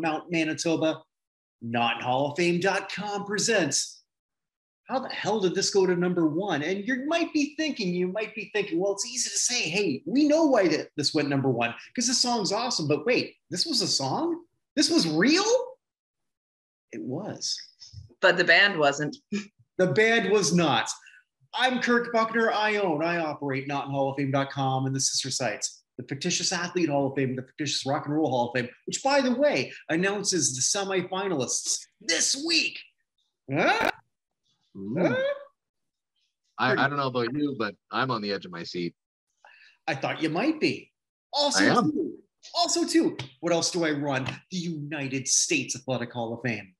top, my mountaintop on Mount Manitoba. NotHallOfFame.com presents. How the hell did this go to number one? And you might be thinking, you might be thinking, well, it's easy to say, hey, we know why this went number one because the song's awesome. But wait, this was a song? This was real? It was. But the band wasn't. The band was not. I'm Kirk Buchner. I own, I operate NotInHallOfFame.com and the sister sites, the Fictitious Athlete Hall of Fame, the Fictitious Rock and Roll Hall of Fame, which, by the way, announces the semifinalists this week. Huh? Huh? I, I don't know about you, but I'm on the edge of my seat. I thought you might be. Also, too, also too, what else do I run? The United States Athletic Hall of Fame.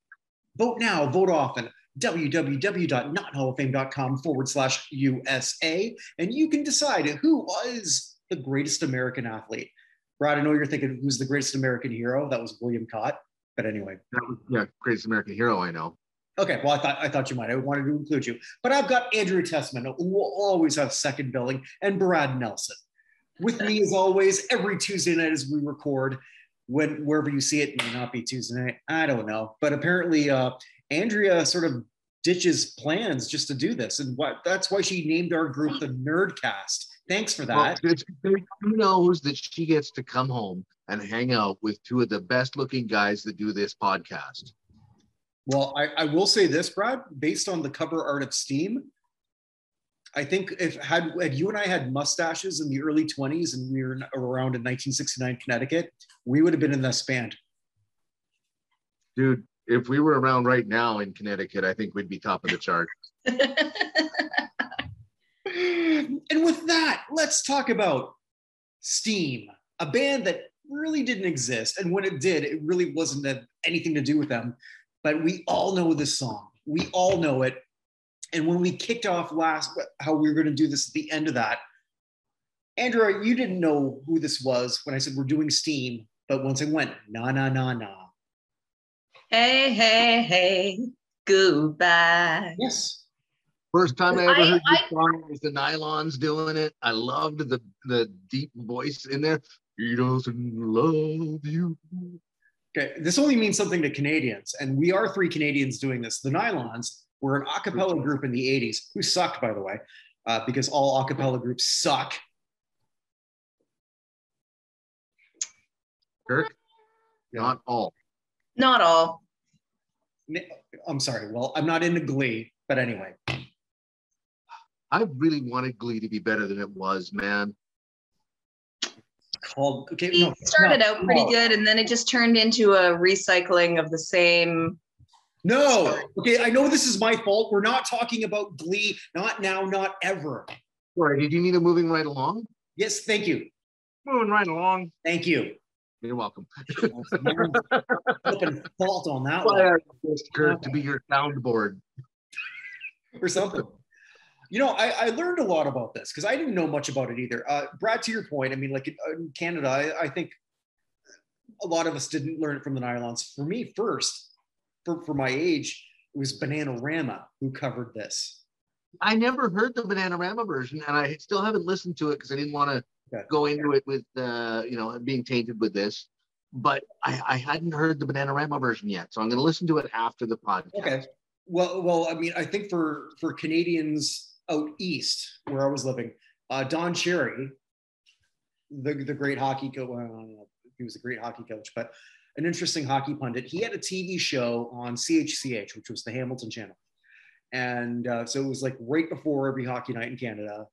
Vote now, vote often. www.nothalloffame.com forward slash USA. And you can decide who was the greatest American athlete. Brad, I know you're thinking who's the greatest American hero. That was William Katt. But anyway, That was, yeah, greatest American hero I know. Okay, well, I thought I thought you might. I wanted to include you, but I've got Andrea Tessmann, who will always have second billing, and Brad Nelson. With me as always, every Tuesday night as we record. When wherever you see it, it may not be Tuesday night. I don't know, but apparently, uh, Andrea sort of ditches plans just to do this, and what that's why she named our group the Nerdcast. Thanks for that. it's- who knows that she gets to come home and hang out with two of the best looking guys that do this podcast? Well, I, I will say this, Brad, based on the cover art of Steam, I think if had, had you and I had mustaches in the early 20s and we were in- around in 1969 Connecticut, we would have been in this band. Dude, if we were around right now in Connecticut, I think we'd be top of the chart. And with that, let's talk about Steam, a band that really didn't exist. And when it did, it really wasn't anything to do with them. But we all know this song. We all know it. And when we kicked off last, how we were going to do this at the end of that, Andrea, you didn't know who this was when I said we're doing Steam. But once I went, na na na na. hey, hey, hey, goodbye. Yes. First time I ever I- heard this I- song was the Nylons doing it. I loved the the deep voice in there. He doesn't love you. Okay, this only means something to Canadians, and we are three Canadians doing this. The Nylons were an a cappella group in the 80s who sucked, by the way, uh, because all a cappella groups suck. Kirk, not all. Not all. I'm sorry. Well, I'm not into Glee, but anyway. I really wanted Glee to be better than it was, man. Called okay. It No, started no, out pretty no. good and then it just turned into a recycling of the same. No. Okay, I know this is my fault. We're not talking about Glee. Not now. Not ever. Sorry, did you need a moving right along? Yes. Thank you. Moving right along. Thank you. You're welcome. Open fault on that Why one. I asked Kirk to be your soundboard. or something. You know, I, I learned a lot about this because I didn't know much about it either. Uh, Brad, to your point, I mean, like in, in Canada, I, I think a lot of us didn't learn it from the Nylons. For me, first, for, for my age, it was Bananarama who covered this. I never heard the Bananarama version, and I still haven't listened to it because I didn't want to Okay. go into it with, uh, you know, being tainted with this. But I, I hadn't heard the Bananarama version yet, so I'm going to listen to it after the podcast. Okay. Well, well, I mean, I think for for Canadians out east, where I was living, uh, Don Cherry, the the great hockey coach, well, he was a great hockey coach, but an interesting hockey pundit. He had a TV show on CHCH, which was the Hamilton Channel, and uh, so it was like right before every hockey night in Canada,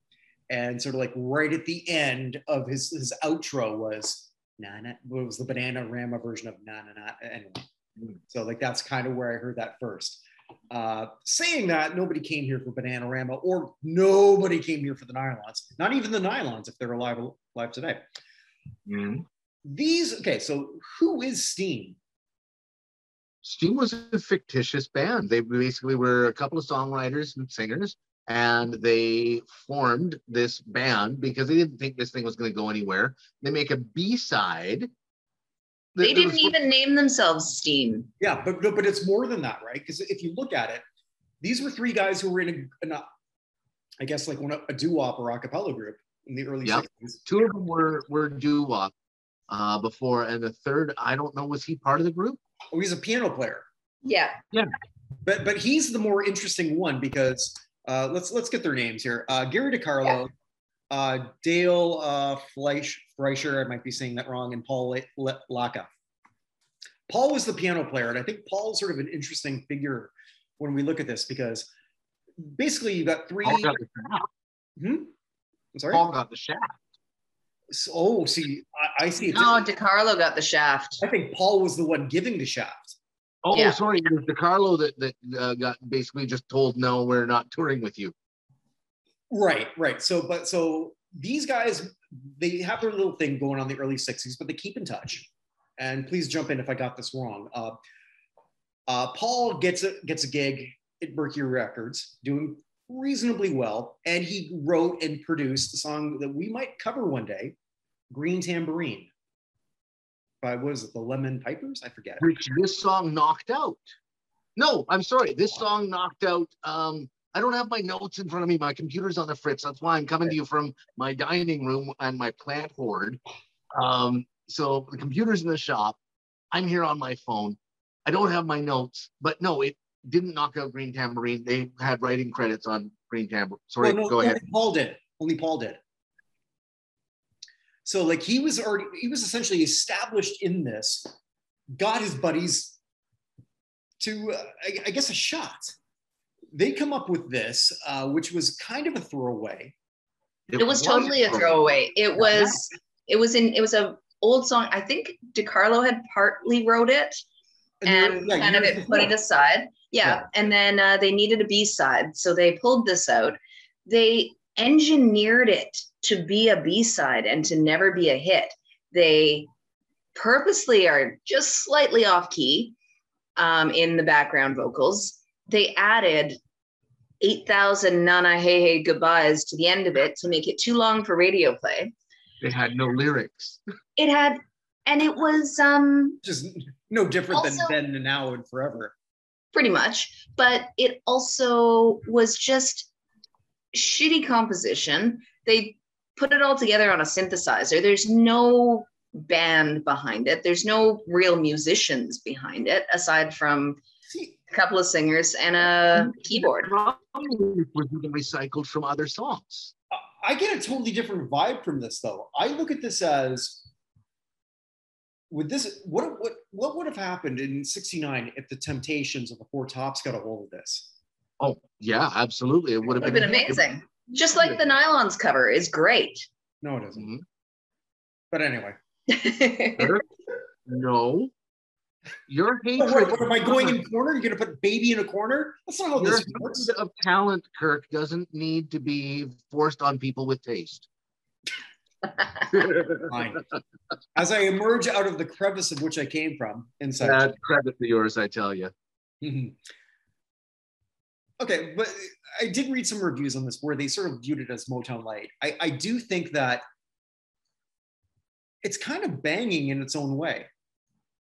and sort of like right at the end of his his outro was na na. What was the Bananarama version of na na na? Anyway, so like that's kind of where I heard that first. Uh, saying that, nobody came here for Bananarama, or nobody came here for the Nylons. Not even the Nylons, if they're alive alive today. Mhm. These okay. So who is Steam? Steam was a fictitious band. They basically were a couple of songwriters and singers, and they formed this band because they didn't think this thing was going to go anywhere. They make a B side. They didn't even name themselves Steam. Yeah, but but but it's more than that, right? Because if you look at it, these were three guys who were in a, in a I guess like one a doo wop or a cappella group in the early Yep. 60s. Two of them were were doo wop. uh, before, and the third, I don't know, was he part of the group? Oh, he's a piano player. Yeah. Yeah. But but he's the more interesting one because uh, let's let's get their names here. Uh, Gary DeCarlo, uh, Dale uh, Fleisch, Fleischer, I might be saying that wrong, and Paul La- La- Leka. Paul was the piano player, and I think Paul's sort of an interesting figure when we look at this because basically you've got three. Paul got the shaft. Hmm? I'm sorry. Paul got the shaft. So- oh, see, I, I see. it No, different. DeCarlo got the shaft. I think Paul was the one giving the shaft. Oh, Yeah. sorry, it was DeCarlo that that uh, got basically just told, no, we're not touring with you. Right, right. So, but so these guys, they have their little thing going on in the early 60s, but they keep in touch. And please jump in if I got this wrong. Uh, uh, Paul gets a gets a gig at Mercury Records, doing reasonably well, and he wrote and produced a song that we might cover one day, "Green Tambourine." By what is it, the Lemon Pipers? I forget. which this song knocked out. No, I'm sorry. This song knocked out. Um, I don't have my notes in front of me. My computer's on the fritz. That's why I'm coming to you from my dining room and my plant hoard. Um, so the computer's in the shop. I'm here on my phone. I don't have my notes, but no, it didn't knock out Green Tambourine. They had writing credits on Green Tambourine. Sorry, Well, no, go ahead. Paul did. Only Paul did. So like he was already he was essentially established in this, got his buddies to uh, I, I guess a shot. They come up with this, uh, which was kind of a throwaway. It was totally a throwaway. It was it was in it was a old song. I think DeCarlo had partly wrote it and yeah, kind of it put it aside. Yeah. Yeah. And then uh, they needed a B side. So they pulled this out. They engineered it to be a B side and to never be a hit. They purposely are just slightly off key um, in the background vocals. They added 8,000 Nana Hey Hey Goodbyes to the end of it to make it too long for radio play. They had no lyrics. It had, and it was, um, Just no different Also- than then and now and forever. pretty much but it also was just shitty composition they put it all together on a synthesizer there's no band behind it there's no real musicians behind it aside from See, a couple of singers and a keyboard was even recycled from other songs. I get a totally different vibe from this though. I look at this as would this what what what would have happened in 69 if the temptations of the four tops got a hold of this? Oh, yeah, absolutely. It would have would have been amazing just like the nylons cover is great No, it doesn't. Mhm. But anyway. No. Your hatred, what, what, am I going in corner? You're gonna put baby in a corner? That's not how your this works. of talent, Kirk, doesn't need to be forced on people with taste. Fine. As I emerge out of the crevice of which I came from, inside. That credit to yours, I tell you. Mhm. Okay, but I did read some reviews on this where they sort of viewed it as Motown Light. I, I do think that it's kind of banging in its own way.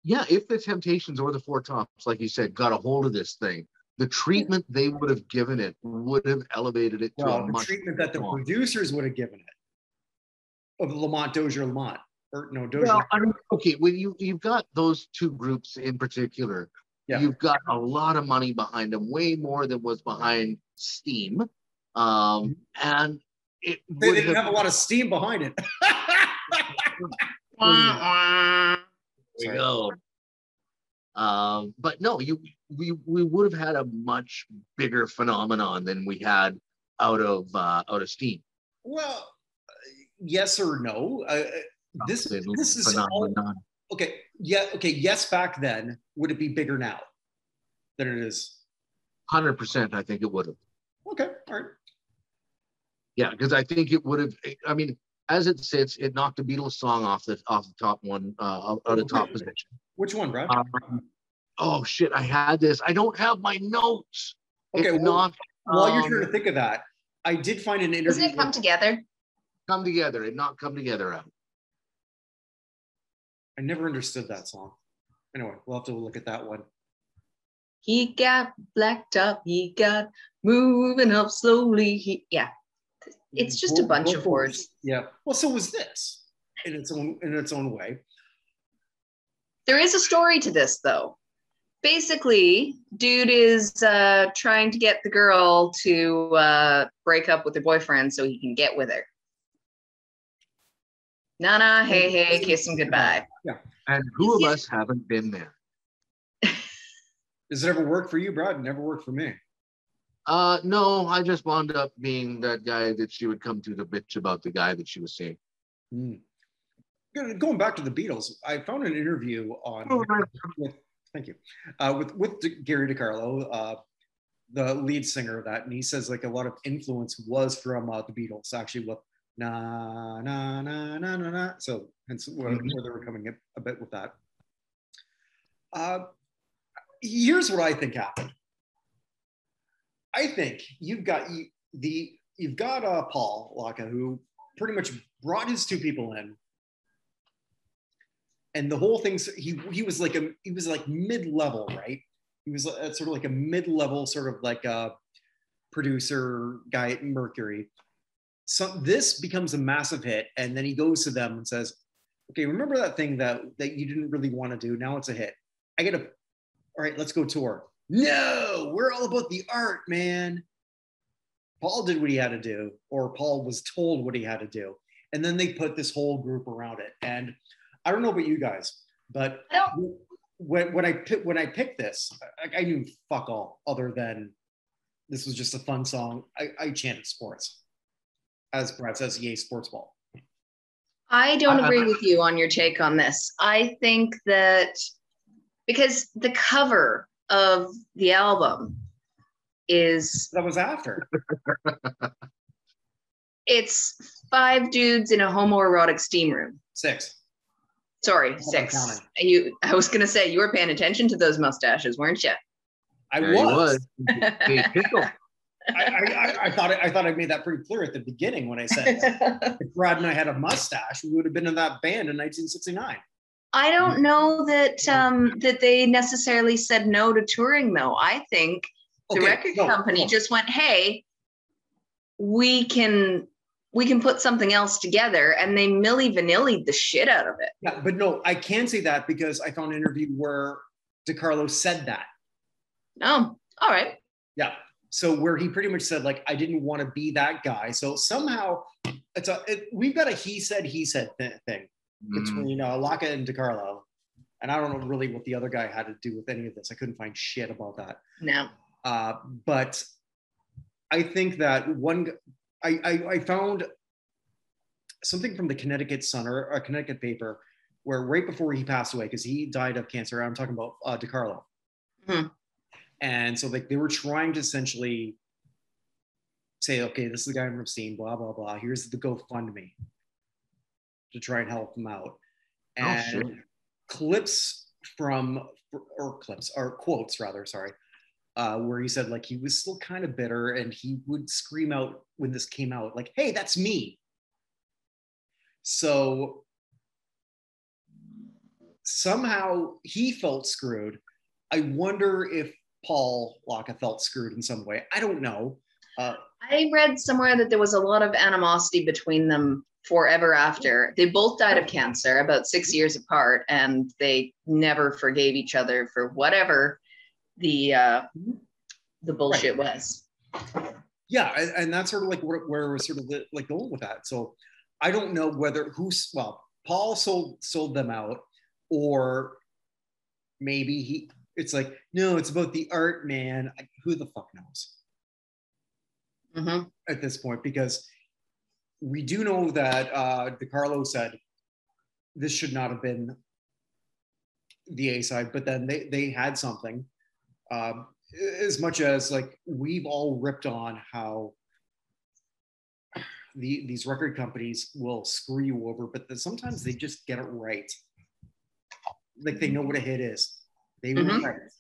Yeah, if the Temptations or the Four Tops, like you said, got a hold of this thing, the treatment they would have given it would have elevated it to Well, a the much treatment that the more- producers would have given it of Lamont Dozier Lamont. Or no, Dozier. Well, I mean, okay, when you you've got those two groups in particular, Yeah. you've got a lot of money behind them, way more than was behind Steam, um, and it they would didn't have, have a lot of steam behind it. There we go. Um, but no, you we we would have had a much bigger phenomenon than we had out of uh, out of Steam. well, yes or no. Uh, this this is all, okay. Yeah. Okay. Yes. Back then, would it be bigger now than it is? Hundred percent, I think it would have. Okay. All right. Yeah, because I think it would have. I mean, as it sits, it knocked a Beatles song off the off the top one, uh, out of top position. Which one, Brad? Um, oh shit, I had this. I don't have my notes. Okay, it well, knocked. While you're um, trying to think of that, I did find an doesn't it come with- together come together. It not come together out. I never understood that song. Anyway, we'll have to look at that one. he got blacked up he got moving up slowly he yeah it's just a bunch of words Yeah. Well, so was this. in its own in its own way. There is a story to this, though. Basically, dude is uh, trying to get the girl to uh, break up with her boyfriend so he can get with her. Nah, nah, hey, hey, kiss him goodbye. Yeah. And who of us haven't been there? Does it ever work for you, Brad? It never worked for me. Uh, no, I just wound up being that guy that she would come to the bitch about the guy that she was seeing. Go- Going back to the Beatles, I found an interview on with thank you uh, with with D- Gary DeCarlo, uh, the lead singer of that, and he says like a lot of influence was from uh, the Beatles, actually with na na na na na na. So hence where, Mhm. where they were coming a, a bit with that. Uh, here's what I think happened. I think you've got the you've got uh, Paul Leka who pretty much brought his two people in. And the whole thing's he he was like a he was like mid-level right? He was uh, sort of like a mid-level sort of like a producer guy at mercury. So this becomes a massive hit and then he goes to them and says okay remember that thing that that you didn't really want to do? Now it's a hit. I get a all right let's go tour no we're all about the art man. Paul did what he had to do or paul was told what he had to do. And then they put this whole group around it. And i don't know about you guys but I when, when i pick, when i picked this I, I knew fuck all other than this was just a fun song. I, I chanted sports as brad says yay sports ball. I don't I- agree with you on your take on this. I think that because the cover of the album is that was after it's five dudes in a homoerotic steam room. six Sorry, I'm six. counting. You I was gonna say you were paying attention to those mustaches, weren't you? i There he was, I, I, I, I thought I thought I made that pretty clear at the beginning when I said if Brad and I had a mustache, we would have been in that band in 1969. I don't know that um, that they necessarily said no to touring though. I think the Okay, record no, company no. just went, "Hey, we can we can put something else together," and they milli vanillied the shit out of it. Yeah, but no, I can't say that because I found an interview where DeCarlo said that. Oh, all right. Yeah. So where he pretty much said like I didn't want to be that guy. So somehow it's a it, we've got a he said he said th- thing Mm. Between uh, Leka and DeCarlo, and I don't know really what the other guy had to do with any of this. I couldn't find shit about that. No. Uh, but I think that one, I I found something from the Connecticut Sun or a Connecticut paper where right before he passed away, because he died of cancer, I'm talking about uh, DeCarlo. Hmm. And so like they were trying to essentially say, okay, this is the guy I'm from Epstein, blah, blah, blah. Here's the GoFundMe to try and help him out. Oh, And clips from, or clips, or quotes rather, sorry, uh, where he said like he was still kind of bitter and he would scream out when this came out, like, hey, that's me. So somehow he felt screwed. I wonder if Paul Locke felt screwed in some way. I don't know. Uh, I read somewhere that there was a lot of animosity between them forever after. They both died of cancer about six years apart, and they never forgave each other for whatever the uh, the bullshit was. yeah, and, and that's sort of like where, where we're sort of like going with that. So I don't know whether who's well, Paul sold sold them out, or maybe he. It's like no, it's about the art, man. I- Who the fuck knows? hmm at this point because we do know that uh, DeCarlo said this should not have been the A side, but then they they had something. Um, as much as like we've all ripped on how the these record companies will screw you over, but then sometimes they just get it right. Like they know what a hit is. They were Mhm. right.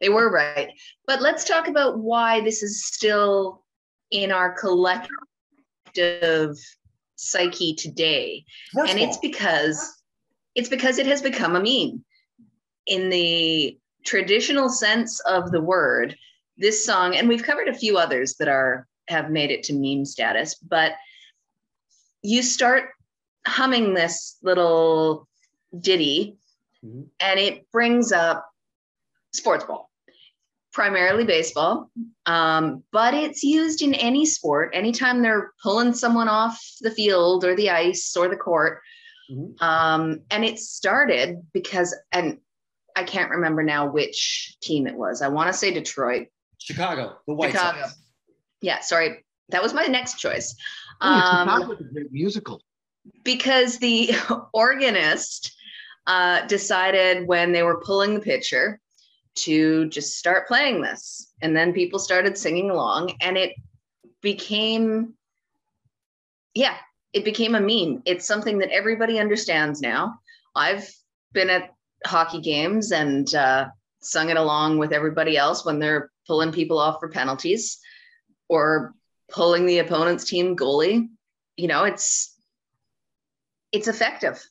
They were right. But let's talk about why this is still in our collective psyche today. And it's because it's because it has become a meme in the traditional sense of the word this song and we've covered a few others that are have made it to meme status but you start humming this little ditty, Mhm. and it brings up sports ball, primarily baseball, um, but it's used in any sport. Anytime they're pulling someone off the field or the ice or the court, Mhm. um, and it started because, and I can't remember now which team it was. I want to say Detroit. Chicago, the White Chicago. Sox. Yeah, sorry, that was my next choice. Um, Chicago's a great musical. because the organist uh, decided when they were pulling the picture to just start playing this. And then people started singing along, and it became, yeah, it became a meme. It's something that everybody understands now. I've been at hockey games and uh, sung it along with everybody else when they're pulling people off for penalties or pulling the opponent's team goalie. You know, it's it's effective.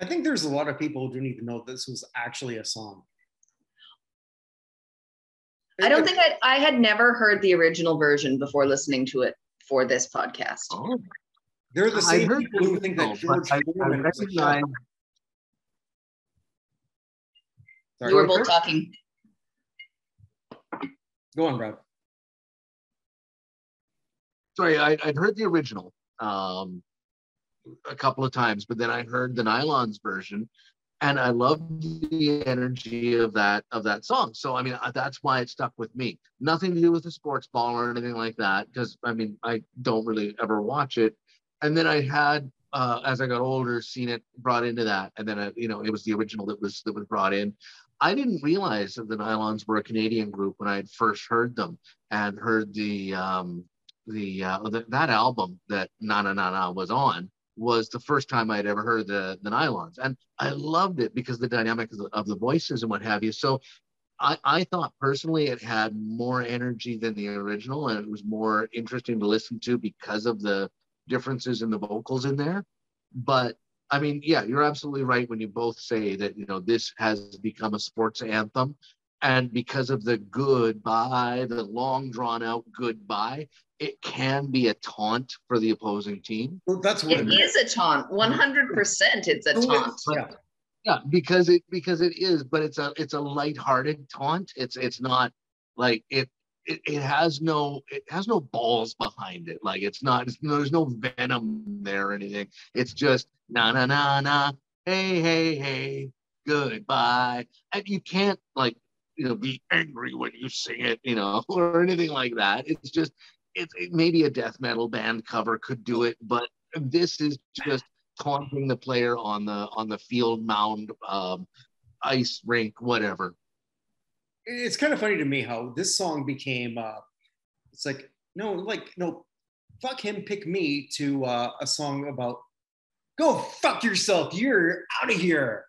I think there's a lot of people who didn't even know this was actually a song. I don't think I, I had never heard the original version before listening to it for this podcast. Oh, they're the I same heard people who think that musical, George but I, I Foreman was recognize. Sorry, You were both talking. go on, Brad. Sorry, I, I'd heard the original um, a couple of times, but then I heard the Nylons version, and I love the energy of that of that song. So I mean, uh, that's why it stuck with me. Nothing to do with the sports ball or anything like that, because I mean, I don't really ever watch it. And then I had, uh, as I got older, seen it brought into that, and then uh, you know, it was the original that was that was brought in. I didn't realize that the Nylons were a Canadian group when I had first heard them and heard the um, the uh, th- that album that Na Na Na Na was on was the first time I'd ever heard the the Nylons, and I loved it because the dynamic of the, of the voices and what have you. So I, I thought personally it had more energy than the original, and it was more interesting to listen to because of the differences in the vocals in there. But I mean, yeah, you're absolutely right when you both say that you know this has become a sports anthem, and because of the goodbye, the long drawn out goodbye, it can be a taunt for the opposing team. Well, that's what It is a taunt. 100% it's a taunt. Yeah. Yeah, because it because it is, but it's a it's a lighthearted taunt. It's it's not like it it, it has no it has no balls behind it. Like it's not it's, there's no venom there or anything. It's just na na na na hey hey hey goodbye. And you can't like you know be angry when you sing it, you know, or anything like that. It's just it's it, maybe a death metal band cover could do it, but this is just taunting the player on the on the field mound um, ice rink whatever it's kind of funny to me how this song became uh it's like no like no fuck him pick me to uh, a song about go fuck yourself you're out of here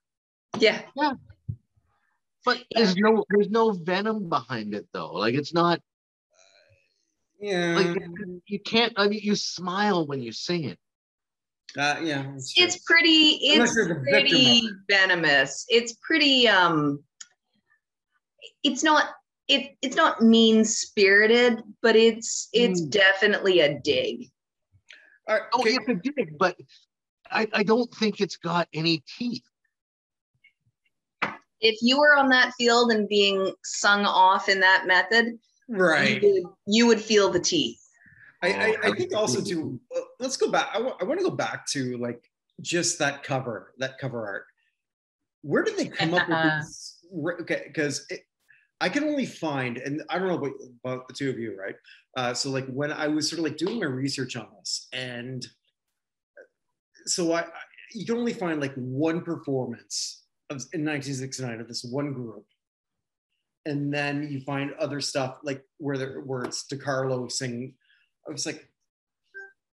Yeah. Yeah. But there's no there's no venom behind it though like it's not yeah like you can't i mean you smile when you sing it uh, yeah. It's pretty, it's you're the victim pretty venomous. It's pretty, um, it's not, it, it's not mean spirited, but it's, it's Mm. definitely a dig. All right, oh okay. it's a dig but I, I don't think it's got any teeth If you were on that field and being sung off in that method, right you, would, you would feel the teeth. I, I, Oh, I think also too. uh, Let's go back. I want to go back to like just that cover, that cover art. Where did they come up with this? Okay, because I can only find, and I don't know about, about the two of you, right? Uh, so like when I was sort of like doing my research on this, and so I, I you can only find like one performance of in 1969 of this one group. And then you find other stuff like where there where it's DeCarlo singing I was like,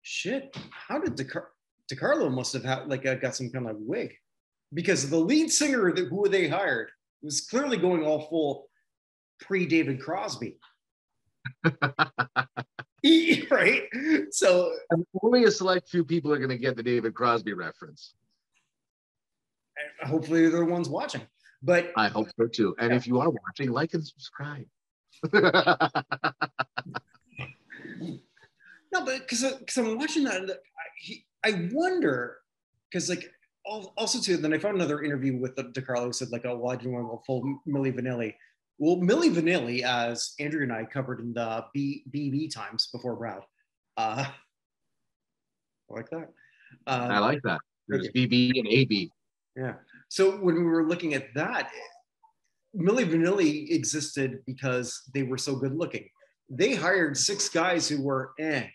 shit, how did DeCar- DeCarlo must have had like uh, got some kind of wig because the lead singer that who they hired was clearly going all full pre David Crosby. Right? So and only a select few people are going to get the david crosby reference hopefully they're the ones watching. But i hope so too and if you are watching like and subscribe no, but because because I'm watching that, I, he, I wonder because like also too, then I found another interview with DeCarlo who said like, oh, well, I didn't want to go full Milli Vanilli. Well, Milli Vanilli, as Andrea and I covered in the B, BB times before Brad. Uh, I like that. Uh, I like that. There's BB and AB. Yeah. So when we were looking at that, Milli Vanilli existed because they were so good looking. They hired six guys who were eh,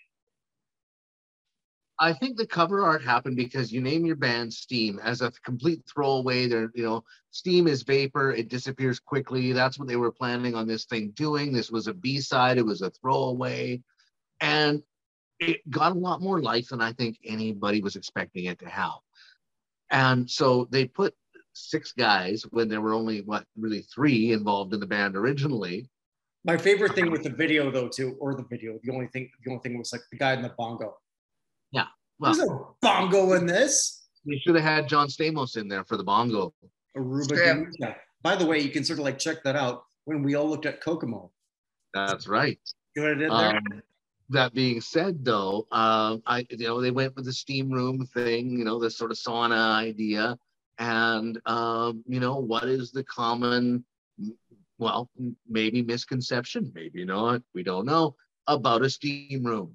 I think the cover art happened because you name your band Steam as a complete throwaway. There, you know, Steam is vapor; it disappears quickly. That's what they were planning on this thing doing. This was a B side. It was a throwaway, and it got a lot more life than I think anybody was expecting it to have. And so they put six guys when there were only what really three involved in the band originally. My favorite thing with the video, though, too, or the video, the only thing, the only thing was like the guy in the bongo yeah. Well, There's a bongo in this. We should have had John Stamos in there for the bongo. Aruba. Yeah. By the way, you can sort of like check that out when we all looked at Kokomo. That's right. You know what I did there? Um, that being said, though, um, I you know they went with the steam room thing, you know, this sort of sauna idea, and um, you know what is the common, well, maybe misconception, maybe not, we don't know about a steam room.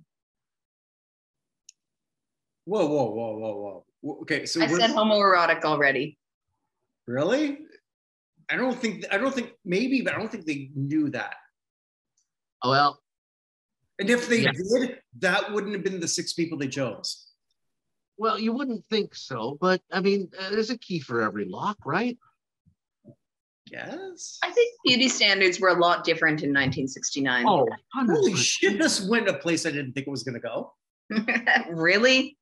Whoa, whoa, whoa, whoa, whoa. Okay, so I said homoerotic already. Really? I don't think I don't think maybe, but I don't think they knew that. Oh well. And if they yes. did, that wouldn't have been the six people they chose. Well, you wouldn't think so, but I mean, uh, there's a key for every lock, right? Yes. I think beauty standards were a lot different in 1969. Oh, holy shit! This went a place I didn't think it was going to go. really?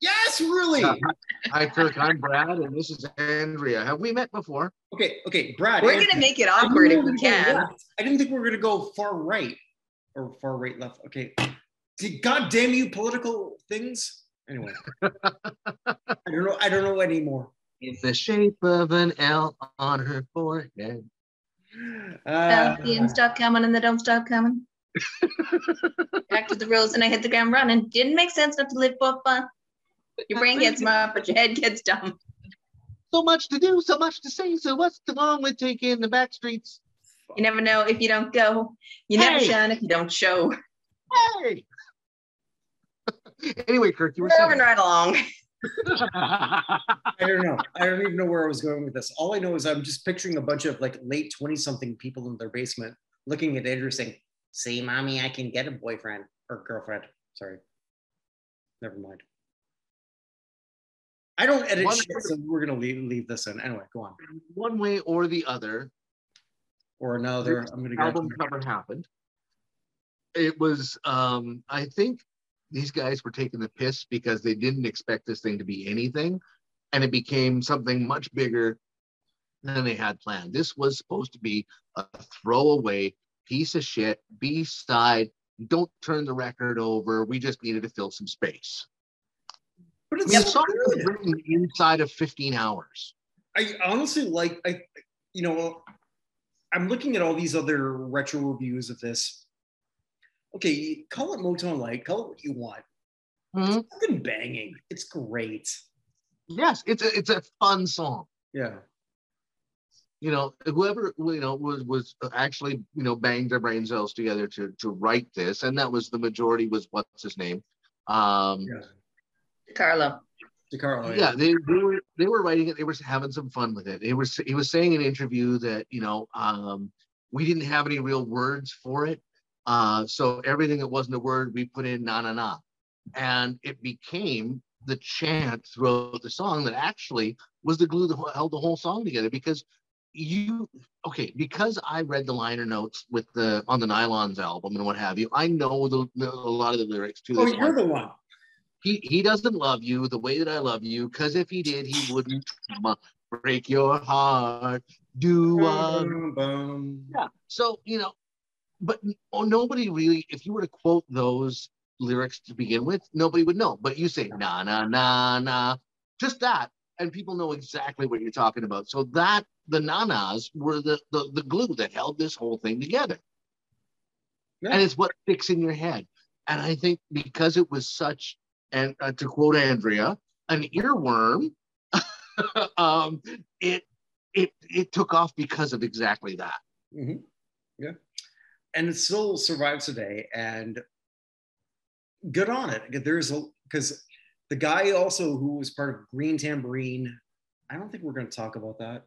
Yes, really. Hi, Kirk. I'm Brad, and this is Andrea. Have we met before? Okay, okay, Brad. We're gonna make it awkward if we can. I didn't think we were gonna go far right or far right left. Okay. God damn you, political things. Anyway, I don't know. I don't know anymore. In the shape of an L on her forehead. Uh, the stop coming and they don't stop coming. Back to the rules, and I hit the ground running. Didn't make sense not to live for fun. Your brain gets smart, but your head gets dumb. So much to do, so much to say. So what's the wrong with taking the back streets? You never know if you don't go. You hey. never shine if you don't show. Hey. Anyway, Kirk, you were moving right along. I don't know. I don't even know where I was going with this. All I know is I'm just picturing a bunch of like late 20 something people in their basement looking at Andrea saying, See, mommy, I can get a boyfriend or girlfriend. Sorry. Never mind. I don't edit one shit, so we're gonna leave, leave this in. Anyway, go on. One way or the other, or another. I'm gonna go. Album cover happened. It was, um, I think, these guys were taking the piss because they didn't expect this thing to be anything, and it became something much bigger than they had planned. This was supposed to be a throwaway piece of shit, B side. Don't turn the record over. We just needed to fill some space. But it's the song was written inside of 15 hours. I honestly like I you know I'm looking at all these other retro reviews of this. Okay, call it Motown Light, call it what you want. Mm-hmm. It's fucking banging. It's great. Yes, it's a it's a fun song. Yeah. You know, whoever you know was was actually you know banged their brain cells together to to write this, and that was the majority was what's his name, um, yeah. Carlo. DeCarlo. Yeah, they, they were they were writing it. They were having some fun with it. He was he was saying in an interview that you know um, we didn't have any real words for it, uh, so everything that wasn't a word we put in na na na, and it became the chant throughout the song that actually was the glue that held the whole song together because you okay because i read the liner notes with the on the nylons album and what have you i know the, the a lot of the lyrics to oh you're one. the one he he doesn't love you the way that I love you because if he did, he wouldn't break your heart. Do um, yeah. So you know, but oh, nobody really. If you were to quote those lyrics to begin with, nobody would know. But you say na na na na, just that, and people know exactly what you're talking about. So that the nanas were the the, the glue that held this whole thing together. Yeah. And it's what sticks in your head. And I think because it was such and uh, to quote Andrea, an earworm, um, it it it took off because of exactly that. Mm-hmm. Yeah, and it still survives today, and good on it. There's a because the guy also who was part of Green Tambourine. I don't think we're going to talk about that.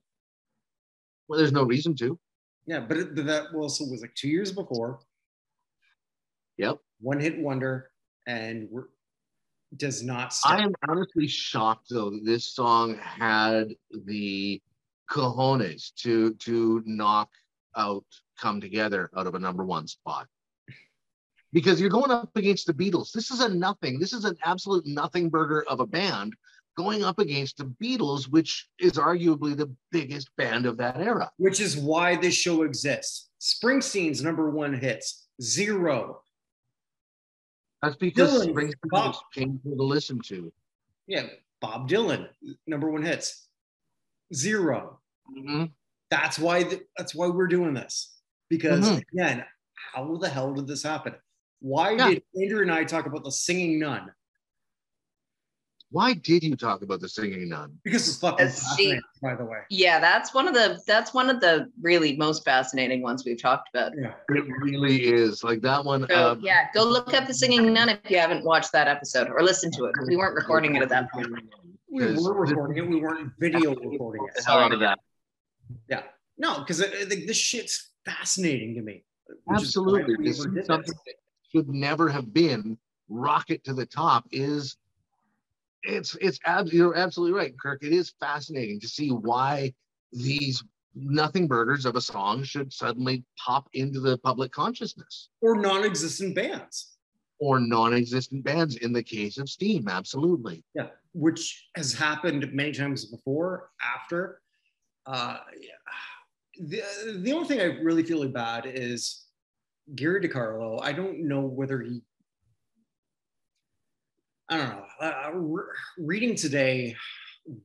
Well, there's no reason to. Yeah, but it, that also was like two years before. Yep. One hit wonder, and we're, does not. Stop. I am honestly shocked though that this song had the cojones to to knock out "Come Together" out of a number one spot. Because you're going up against the Beatles. This is a nothing. This is an absolute nothing burger of a band going up against the Beatles, which is arguably the biggest band of that era. Which is why this show exists. Springsteen's number one hits zero. That's because Dylan, Springsteen Bob, is painful to listen to. Yeah, Bob Dylan, number one hits zero. Mm-hmm. That's why th- that's why we're doing this because mm-hmm. again, how the hell did this happen? Why yeah. did Andrea and I talk about the singing nun? Why did you talk about the singing nun? Because it's fucking fascinating, by the way. Yeah, that's one of the that's one of the really most fascinating ones we've talked about. Yeah, it really is. Like that one. So, um, yeah, go look up the singing nun if you haven't watched that episode or listened to it. We weren't recording it at that point. We were recording it. We weren't video recording it. Hell out of that. Yeah, no, because this shit's fascinating to me. Absolutely, this is something that should never have been rocket to the top. Is it's it's ab- you're absolutely right, Kirk. It is fascinating to see why these nothing burgers of a song should suddenly pop into the public consciousness. Or non-existent bands. Or non-existent bands in the case of Steam, absolutely. Yeah, which has happened many times before, after. Uh, yeah. The, the only thing I really feel bad is Gary DeCarlo. I don't know whether he I don't know. Uh, re- reading today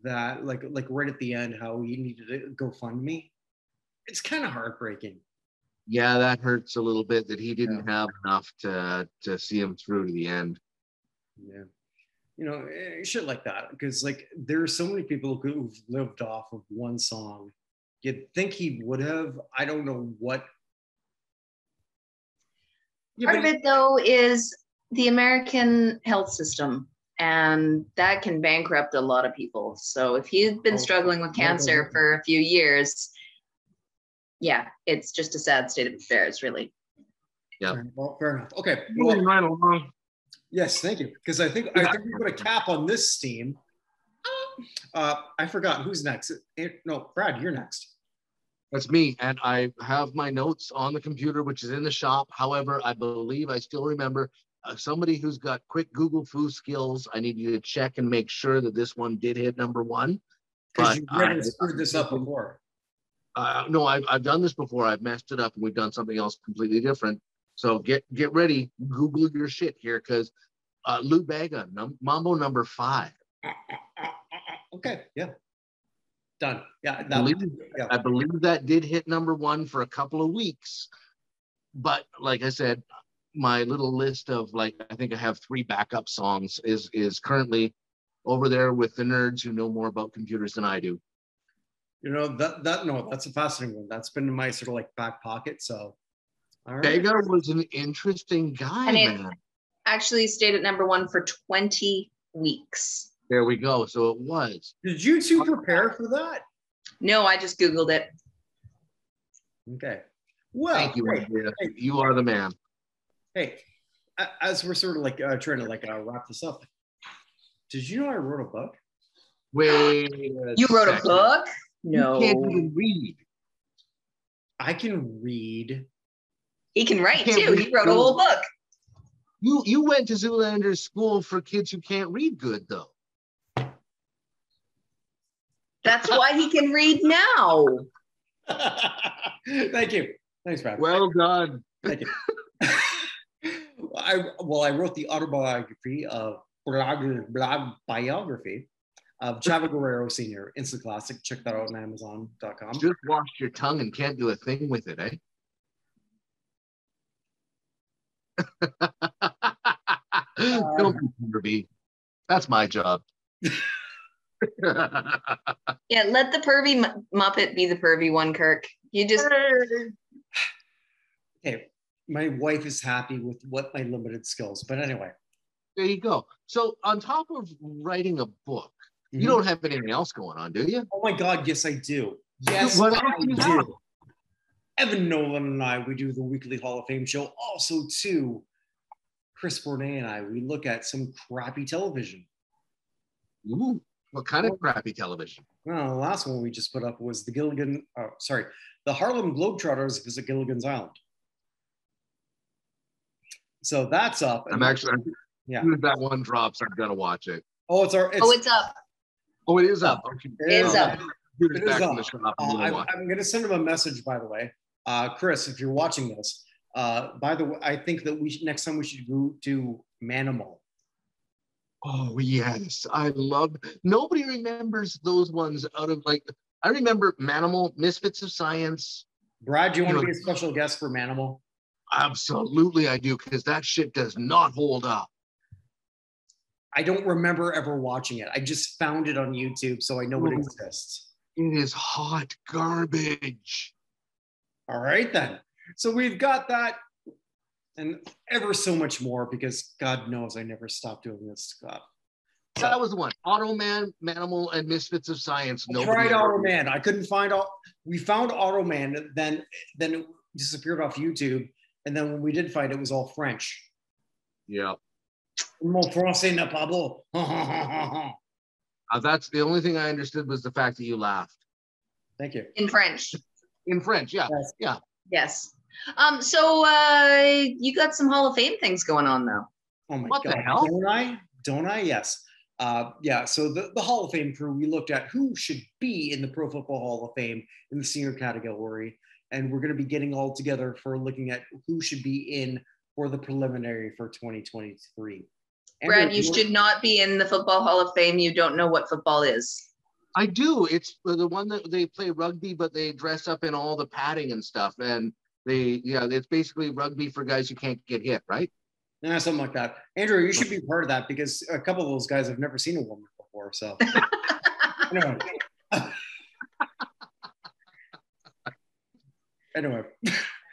that like like right at the end how he needed to go fund me, it's kind of heartbreaking. Yeah, that hurts a little bit that he didn't yeah. have enough to to see him through to the end. Yeah, you know, eh, shit like that because like there are so many people who've lived off of one song. You'd think he would have. I don't know what. Part of it though is the American health system, and that can bankrupt a lot of people. So if you've been oh, struggling with cancer for a few years, yeah, it's just a sad state of affairs, really. Yeah. Well, fair enough. Okay. Well, right along. Yes, thank you. Because I think I think we put a cap on this steam. Uh, I forgot who's next. No, Brad, you're next. That's me, and I have my notes on the computer, which is in the shop. However, I believe I still remember uh, somebody who's got quick Google foo skills, I need you to check and make sure that this one did hit number one. Because you've never screwed this up before. Uh, no, I've, I've done this before. I've messed it up and we've done something else completely different. So get get ready. Google your shit here because uh, Lou Bega, num- Mambo number five. Okay, yeah. Done. Yeah, I believe, yeah. I believe that did hit number one for a couple of weeks. But like I said, my little list of like I think I have three backup songs is is currently over there with the nerds who know more about computers than I do. You know that that no, that's a fascinating one. That's been in my sort of like back pocket. So all right. was an interesting guy, and it man. Actually stayed at number one for 20 weeks. There we go. So it was. Did you two prepare for that? No, I just Googled it. Okay. Well, thank you, hey, You are the man. Hey, as we're sort of like uh, trying to like uh, wrap this up, did you know I wrote a book? Wait, you wrote a book? No, you can't even read. I can read. He can write too. He wrote a whole book. You you went to Zoolander school for kids who can't read good though. That's why he can read now. Thank you. Thanks, Brad. Well done. Thank you. I well, I wrote the autobiography of blog, blog biography of Chavo Guerrero Sr. Instant Classic. Check that out on Amazon.com. Just washed your tongue and can't do a thing with it, eh? Don't be That's my job. Yeah, let the pervy mu- Muppet be the pervy one, Kirk. You just Okay, my wife is happy with what my limited skills, but anyway. there you go. So on top of writing a book, Mhm. you don't have anything else going on, do you? Oh my God, yes, I do. Yes, What I do have? do. Evan Nolan and I, we do the weekly Hall of Fame show. Also, too, Chris Bournet and I, we look at some crappy television. Ooh, what kind of crappy television? Well, the last one we just put up was the Gilligan, oh, sorry, the Harlem Globetrotters visit Gilligan's Island. So that's up. I'm actually, Yeah. as soon as that one drops, I'm gonna watch it. Oh, it's our. It's, oh, it's up. Oh, it is up. Okay. it is up. Dude, It is back up. the shop. Uh, I'm gonna I'm. I'm going to send him a message, by the way. Uh, Chris, if you're watching this, uh, by the way, I think that we should, next time we should go to Manimal. Oh yes, I love. Nobody remembers those ones out of like. I remember Manimal, Misfits of Science. Brad, do you want to be a special guest for Manimal? Absolutely, I do because that shit does not hold up. I don't remember ever watching it. I just found it on YouTube, so I know it exists. It is hot garbage. All right, then. So we've got that and ever so much more because God knows I never stopped doing this stuff. That was the one. Automan, Manimal, and Misfits of Science. I Nobody tried ever- Automan. I couldn't find all. We found Automan, then then it disappeared off YouTube, and then when we did find it, it was all French. Yeah, Mon français n'est pas beau. uh, that's the only thing I understood was the fact that you laughed Thank you. in French. in French. Yeah, Yes. Yes. Um, so uh you got some Hall of Fame things going on though. Oh my What the God. hell? Don't I? Don't I? Yes. Uh, yeah. So the, the Hall of Fame crew, we looked at who should be in the Pro Football Hall of Fame in the senior category. And we're going to be getting all together for looking at who should be in for the preliminary for 2023. Brad, Andrea, you should not be in the Football Hall of Fame. You don't know what football is. I do. It's the one that they play rugby, but they dress up in all the padding and stuff. And they, yeah, it's basically rugby for guys who can't get hit, right? Yeah, something like that. Andrea, you should be part of that because a couple of those guys have never seen a woman before. So, anyway. anyway,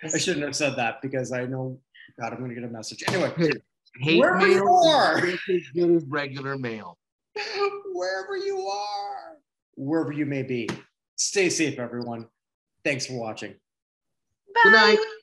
I shouldn't have said that because I know, God, I'm going to get a message. Anyway, Hate Wherever you are. is good as regular mail. wherever you are, wherever you may be, stay safe, everyone. Thanks for watching. Good night. Bye.